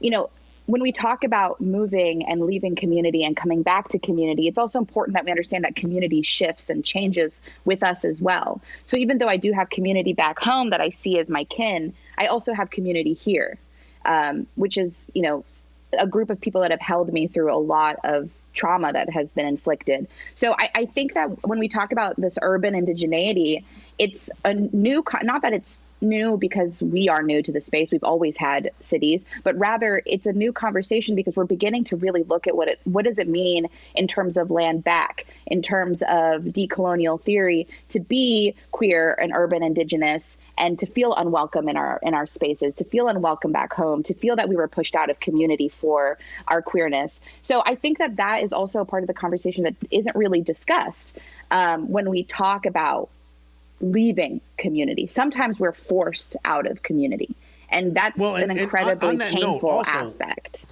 you know, when we talk about moving and leaving community and coming back to community, it's also important that we understand that community shifts and changes with us as well. So even though I do have community back home that I see as my kin, I also have community here, um, which is, you know, a group of people that have held me through a lot of trauma that has been inflicted. So I, I think that when we talk about this urban indigeneity, it's a new, not that it's new because we are new to the space. We've always had cities, but rather it's a new conversation because we're beginning to really look at what it what does it mean in terms of land back, in terms of decolonial theory to be queer and urban indigenous and to feel unwelcome in our in our spaces, to feel unwelcome back home, to feel that we were pushed out of community for our queerness. So I think that that is also a part of the conversation that isn't really discussed um, when we talk about leaving community. Sometimes we're forced out of community, and that's well, and, an incredibly on, on painful note, also, aspect.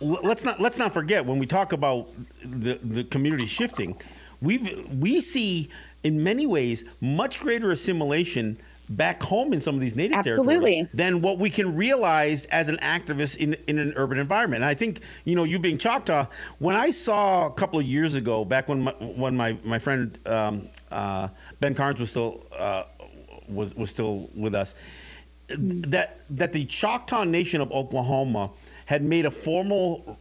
Let's not let's not forget when we talk about the the community shifting, we we see in many ways much greater assimilation back home in some of these native Absolutely. territories than what we can realize as an activist in, in an urban environment. And I think, you know, you being Choctaw, when I saw a couple of years ago, back when my, when my, my friend um, uh, Ben Carnes was still uh, was was still with us, that that the Choctaw Nation of Oklahoma had made a formal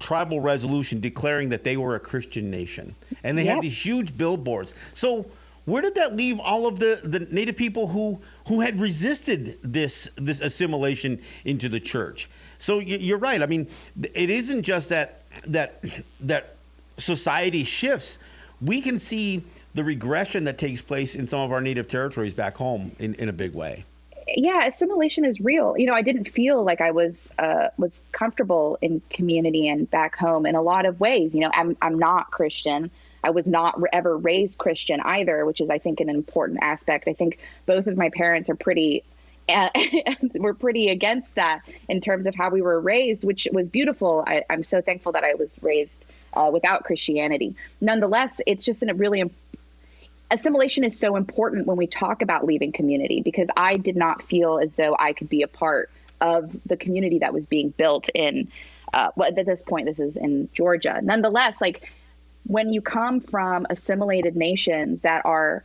tribal resolution declaring that they were a Christian nation, and they Yep. had these huge billboards. So where did that leave all of the, the native people who who had resisted this this assimilation into the church? So you're right. I mean, it isn't just that that that society shifts. We can see the regression that takes place in some of our native territories back home in, in a big way. yeah, assimilation is real. You know, I didn't feel like I was uh, was comfortable in community and back home in a lot of ways. You know, I'm I'm not Christian. I was not ever raised Christian either, which is I think an important aspect. I think both of my parents are pretty. Uh, we're pretty against that in terms of how we were raised, which was beautiful. I, I'm so thankful that I was raised uh, without Christianity. Nonetheless, it's just a really im- assimilation is so important when we talk about leaving community because I did not feel as though I could be a part of the community that was being built in. Uh, well, at this point, this is in Georgia. Nonetheless, like when you come from assimilated nations that are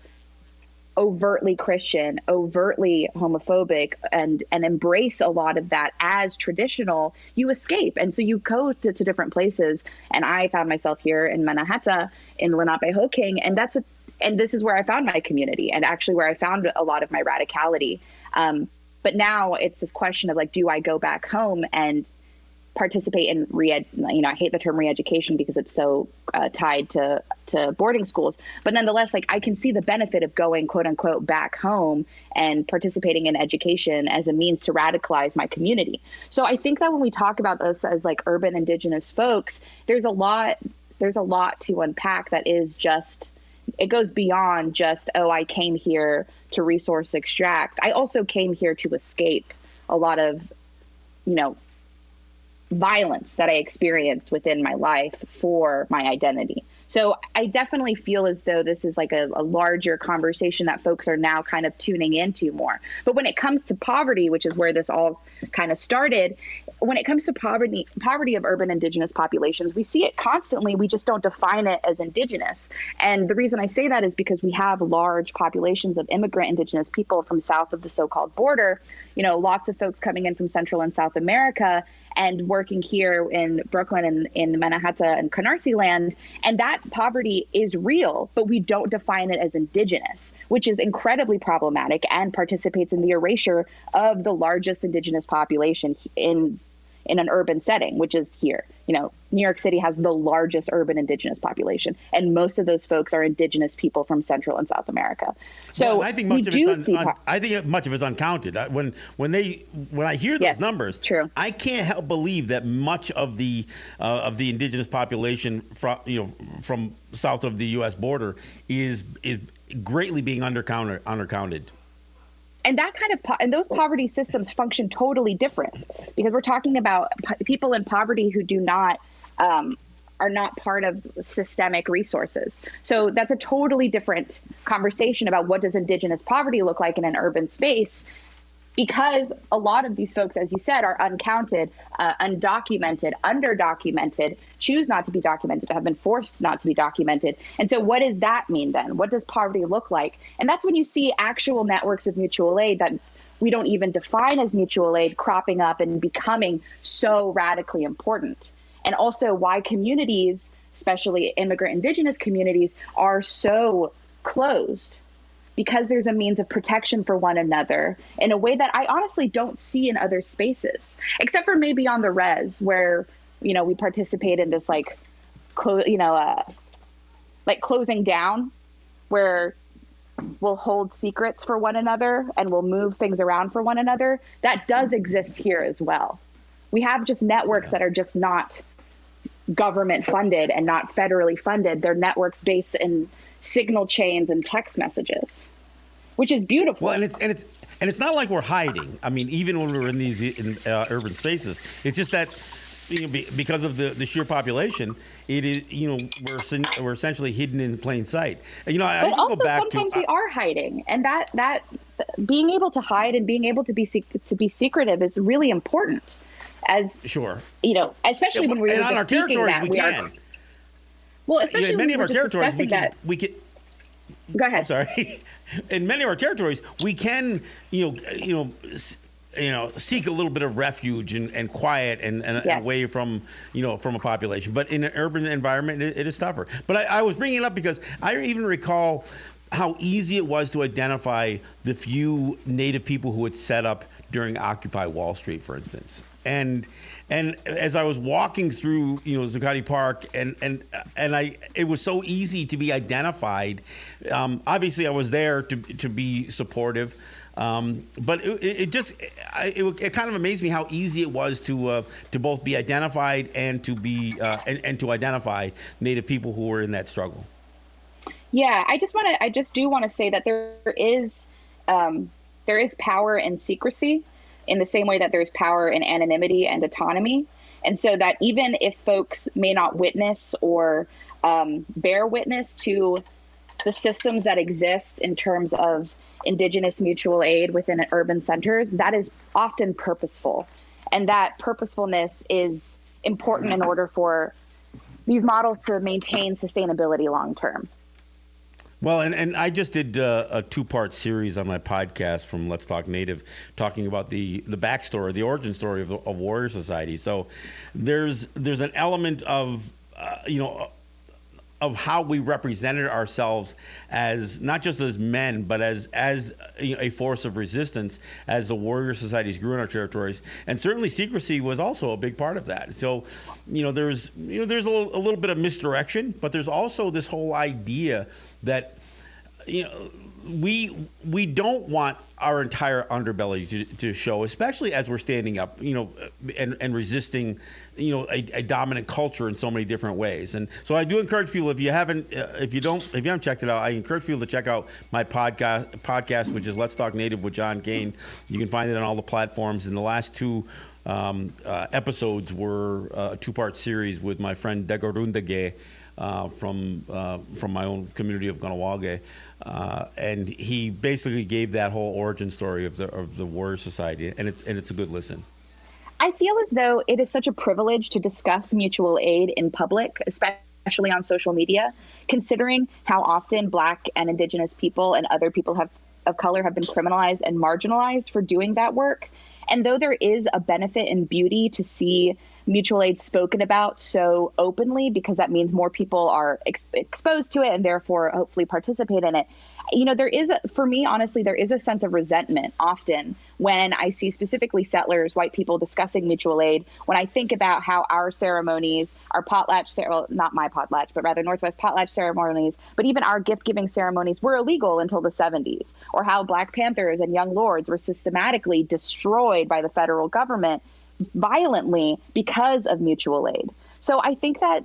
overtly Christian, overtly homophobic, and and embrace a lot of that as traditional, you escape, and so you go to, to different places. And I found myself here in Manhattan, in Lenapehoking, and that's a and this is where I found my community, and actually where I found a lot of my radicality. Um, but now it's this question of like, do I go back home and participate in re you know I hate the term re-education because it's so uh, tied to to boarding schools. But nonetheless like I can see the benefit of going quote unquote back home and participating in education as a means to radicalize my community. So I think that when we talk about this as like urban indigenous folks there's a lot there's a lot to unpack that is just it goes beyond just oh I came here to resource extract. I also came here to escape a lot of you know violence that I experienced within my life for my identity. So I definitely feel as though this is like a, a, larger conversation that folks are now kind of tuning into more. But when it comes to poverty, which is where this all kind of started, when it comes to poverty, poverty of urban indigenous populations, we see it constantly. We just don't define it as indigenous. And the reason I say that is because we have large populations of immigrant indigenous people from south of the so-called border. You know, lots of folks coming in from Central and South America and working here in Brooklyn and in Manhattan and Canarsie land. And that poverty is real, but we don't define it as indigenous, which is incredibly problematic and participates in the erasure of the largest indigenous population in in an urban setting, which is here. You know, New York City has the largest urban indigenous population, and most of those folks are indigenous people from Central and South America. So well, I think much of it's un, un, I think much of it's uncounted. When when they when I hear those Yes, numbers, true. I can't help believe that much of the uh, of the indigenous population from you know from south of the U.S. border is is greatly being undercounted undercounted and that kind of po- and those poverty systems function totally different because we're talking about people in poverty who do not um, are not part of systemic resources. So that's a totally different conversation about what does indigenous poverty look like in an urban space because a lot of these folks, as you said, are uncounted, uh, undocumented, underdocumented, choose not to be documented, have been forced not to be documented. And so, what does that mean then? What does poverty look like? And that's when you see actual networks of mutual aid that we don't even define as mutual aid cropping up and becoming so radically important. And also, why communities, especially immigrant indigenous communities, are so closed because there's a means of protection for one another in a way that I honestly don't see in other spaces, except for maybe on the res where you know we participate in this like, clo- you know, uh, like closing down, where we'll hold secrets for one another and we'll move things around for one another. That does exist here as well. We have just networks that are just not government funded and not federally funded. They're networks based in signal chains and text messages, which is beautiful. Well, and it's and it's and it's not like we're hiding. I mean, even when we're in these in, uh, urban spaces, it's just that you know, because of the, the sheer population, it is you know we're we're essentially hidden in plain sight. You know, I, but I also go back sometimes to, we are hiding, and that that being able to hide and being able to be to be secretive is really important. As sure, you know, especially yeah, when we're and on our territories that, we, we can. Are, well, especially in many of our territories we can, that. we can. Go ahead. I'm sorry. in many of our territories, we can, you know, you know, you know, seek a little bit of refuge and, and quiet and, and yes. away from, you know, from a population. But in an urban environment, it, it is tougher. But I, I was bringing it up because I even recall how easy it was to identify the few native people who had set up during Occupy Wall Street, for instance. And and as I was walking through, you know, Zuccotti Park, and and and I, it was so easy to be identified. Um, obviously, I was there to to be supportive. Um, but it, it just it, it, kind of amazed me how easy it was to uh, to both be identified and to be uh, and, and to identify Native people who were in that struggle. Yeah, I just want to I just do want to say that there is um, there is power in secrecy in the same way that there's power in anonymity and autonomy. And so that even if folks may not witness or um, bear witness to the systems that exist in terms of indigenous mutual aid within urban centers, that is often purposeful. And that purposefulness is important in order for these models to maintain sustainability long term. Well, and, and I just did uh, a two part series on my podcast from Let's Talk Native, talking about the the backstory, the origin story of, of Warrior Society. So there's there's an element of uh, you know of how we represented ourselves as not just as men, but as as you know, a force of resistance as the warrior societies grew in our territories, and certainly secrecy was also a big part of that. So, you know, there's you know there's a little, a little bit of misdirection, but there's also this whole idea that you know we we don't want our entire underbelly to, to show, especially as we're standing up, you know, and, and resisting, you know, a, a, dominant culture in so many different ways. And so I do encourage people if you haven't, uh, if you don't, if you haven't checked it out, I encourage people to check out my podcast, podcast, which is Let's Talk Native with John Kane. You can find it on all the platforms. In the last two um, uh, episodes were uh, a two-part series with my friend Degorundage uh, from uh, from my own community of Kahnawake, uh, and he basically gave that whole origin story of the of the Warrior Society, and it's and it's a good listen. I feel as though it is such a privilege to discuss mutual aid in public, especially on social media, considering how often Black and Indigenous people and other people have of color have been criminalized and marginalized for doing that work. And though there is a benefit and beauty to see mutual aid spoken about so openly, because that means more people are ex- exposed to it and therefore hopefully participate in it, you know, there is, a, for me, honestly, there is a sense of resentment often when I see specifically settlers, white people discussing mutual aid. When I think about how our ceremonies, our potlatch, well, not my potlatch, but rather Northwest potlatch ceremonies, but even our gift giving ceremonies were illegal until the 70s, or how Black Panthers and Young Lords were systematically destroyed by the federal government violently because of mutual aid. So I think that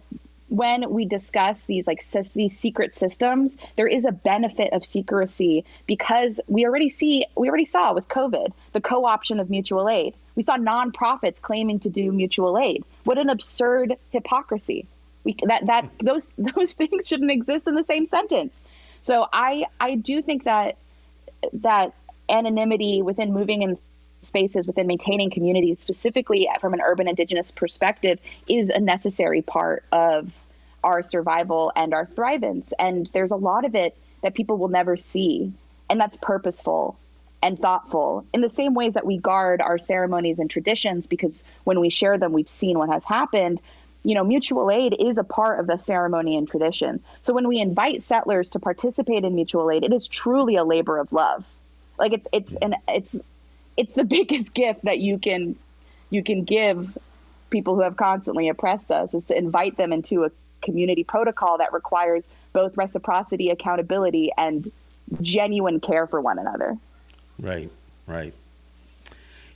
when we discuss these like these secret systems, there is a benefit of secrecy because we already see we already saw with COVID the co-option of mutual aid. We saw nonprofits claiming to do mutual aid. What an absurd hypocrisy! We, that that those those things shouldn't exist in the same sentence. So I I do think that that anonymity within moving in spaces within maintaining communities, specifically from an urban indigenous perspective, is a necessary part of our survival and our thrivance. And there's a lot of it that people will never see. And that's purposeful and thoughtful in the same ways that we guard our ceremonies and traditions, because when we share them, we've seen what has happened. You know, mutual aid is a part of the ceremony and tradition. So when we invite settlers to participate in mutual aid, it is truly a labor of love. Like it's it's an it's it's the biggest gift that you can you can give people who have constantly oppressed us is to invite them into a community protocol that requires both reciprocity, accountability, and genuine care for one another. Right, right.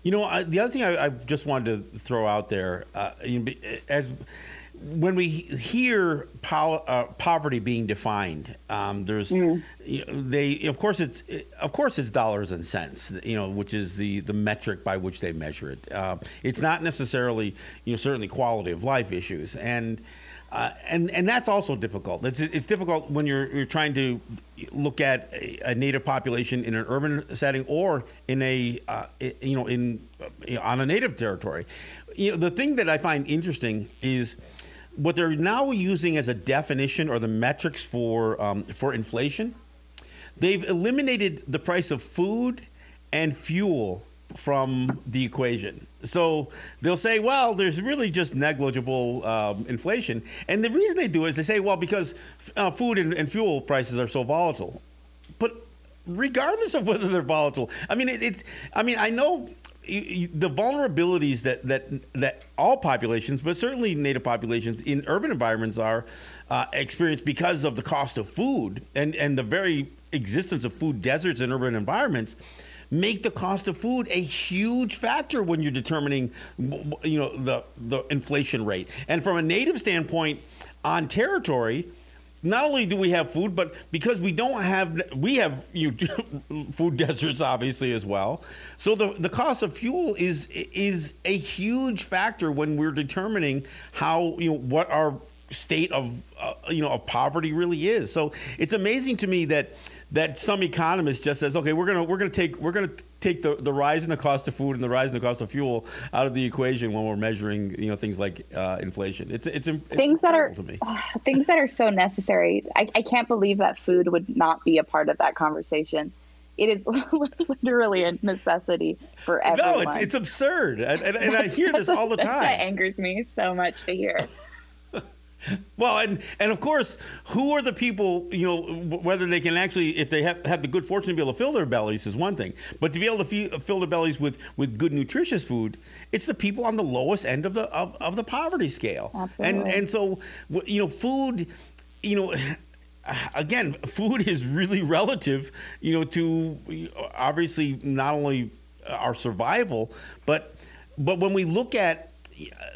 You know, I, the other thing I, I, just wanted to throw out there, uh, as when we hear pol- uh, poverty being defined, um, there's mm. you know, they of course it's of course it's dollars and cents, you know, which is the the metric by which they measure it. Uh, it's not necessarily you know certainly quality of life issues and. Uh, and and that's also difficult. It's it's difficult when you're you're trying to look at a, a native population in an urban setting or in a uh, you know in know, on a native territory. You know the thing that I find interesting is what they're now using as a definition or the metrics for um, for inflation. They've eliminated the price of food and fuel from the equation. So they'll say, well, there's really just negligible um, inflation. And the reason they do is they say, well, because uh, food and, and, fuel prices are so volatile. But regardless of whether they're volatile, I mean, it, it's, I mean, I know the vulnerabilities that, that that all populations, but certainly native populations in urban environments are uh, experienced because of the cost of food and, and the very existence of food deserts in urban environments make the cost of food a huge factor when you're determining, you know, the the inflation rate. And from a native standpoint, on territory, not only do we have food, but because we don't have, we have you food deserts obviously as well. So the the cost of fuel is is a huge factor when we're determining how you know what our state of uh, you know of poverty really is. So it's amazing to me that that some economist just says, okay, we're gonna we're gonna take we're gonna take the, the rise in the cost of food and the rise in the cost of fuel out of the equation when we're measuring you know things like uh, inflation. It's it's, it's things that are uh, things that are so necessary. I, I can't believe that food would not be a part of that conversation. It is literally a necessity for everyone. No, it's, it's absurd, and, and, and I hear this all the time. That angers me so much to hear. Well, and and of course, who are the people? You know, whether they can actually, if they have, have the good fortune to be able to fill their bellies is one thing, but to be able to fill their bellies with with good nutritious food, it's the people on the lowest end of the of, of the poverty scale. Absolutely. And and so you know, food, you know. Again, food is really relative, you know, to obviously not only our survival, but but when we look at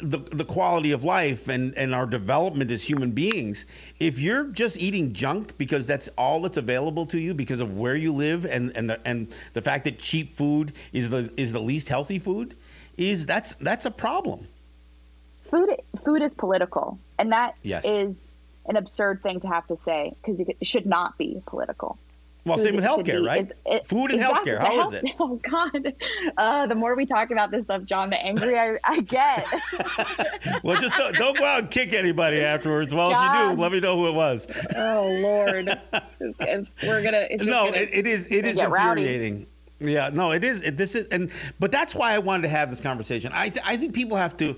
the, the quality of life and, and our development as human beings, if you're just eating junk because that's all that's available to you because of where you live and, and, the, and the fact that cheap food is the, is the least healthy food, is that's, that's a problem. Food, food is political, and that yes. is an absurd thing to have to say because it should not be political. Well, same with healthcare, right? it, Food and exactly. healthcare. How health, is it? Oh God, uh, the more we talk about this stuff, John, the angrier I, I get. well, just don't, don't, go out and kick anybody afterwards. Well, John. if you do, let me know who it was. Oh Lord, we're gonna. no, gonna, it, it is. It is infuriating. Rowdy. Yeah, no, it is. It, this is, and but that's why I wanted to have this conversation. I I think people have to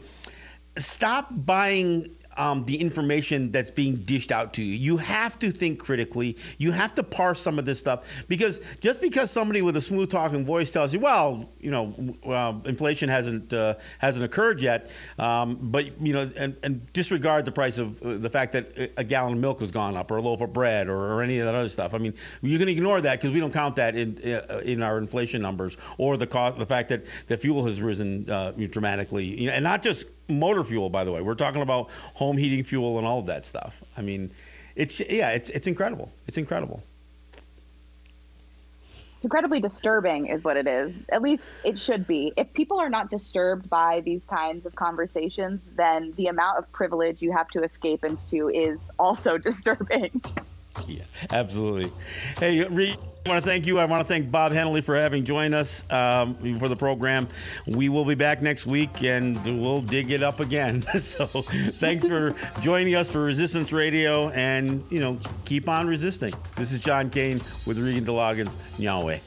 stop buying um, the information that's being dished out to you. You have to think critically. You have to parse some of this stuff because just because somebody with a smooth talking voice tells you, well, you know, uh, inflation hasn't uh, hasn't occurred yet, um, but you know, and, and, disregard the price of uh, the fact that a gallon of milk has gone up or a loaf of bread or, or any of that other stuff. I mean, you can ignore that because we don't count that in uh, in our inflation numbers or the cost, the fact that the fuel has risen uh, dramatically, you know, and not just motor fuel, by the way. We're talking about home heating fuel and all of that stuff. I mean, it's yeah, it's it's incredible. It's incredible. It's incredibly disturbing, is what it is. At least it should be. If people are not disturbed by these kinds of conversations, then the amount of privilege you have to escape into is also disturbing. Yeah, absolutely. Hey, Reed. I want to thank you. I want to thank Bob Hennelly for having joined us um, for the program. We will be back next week and we'll dig it up again. so thanks for joining us for Resistance Radio and, you know, keep on resisting. This is John Kane with Regan de Loggans. Yahweh.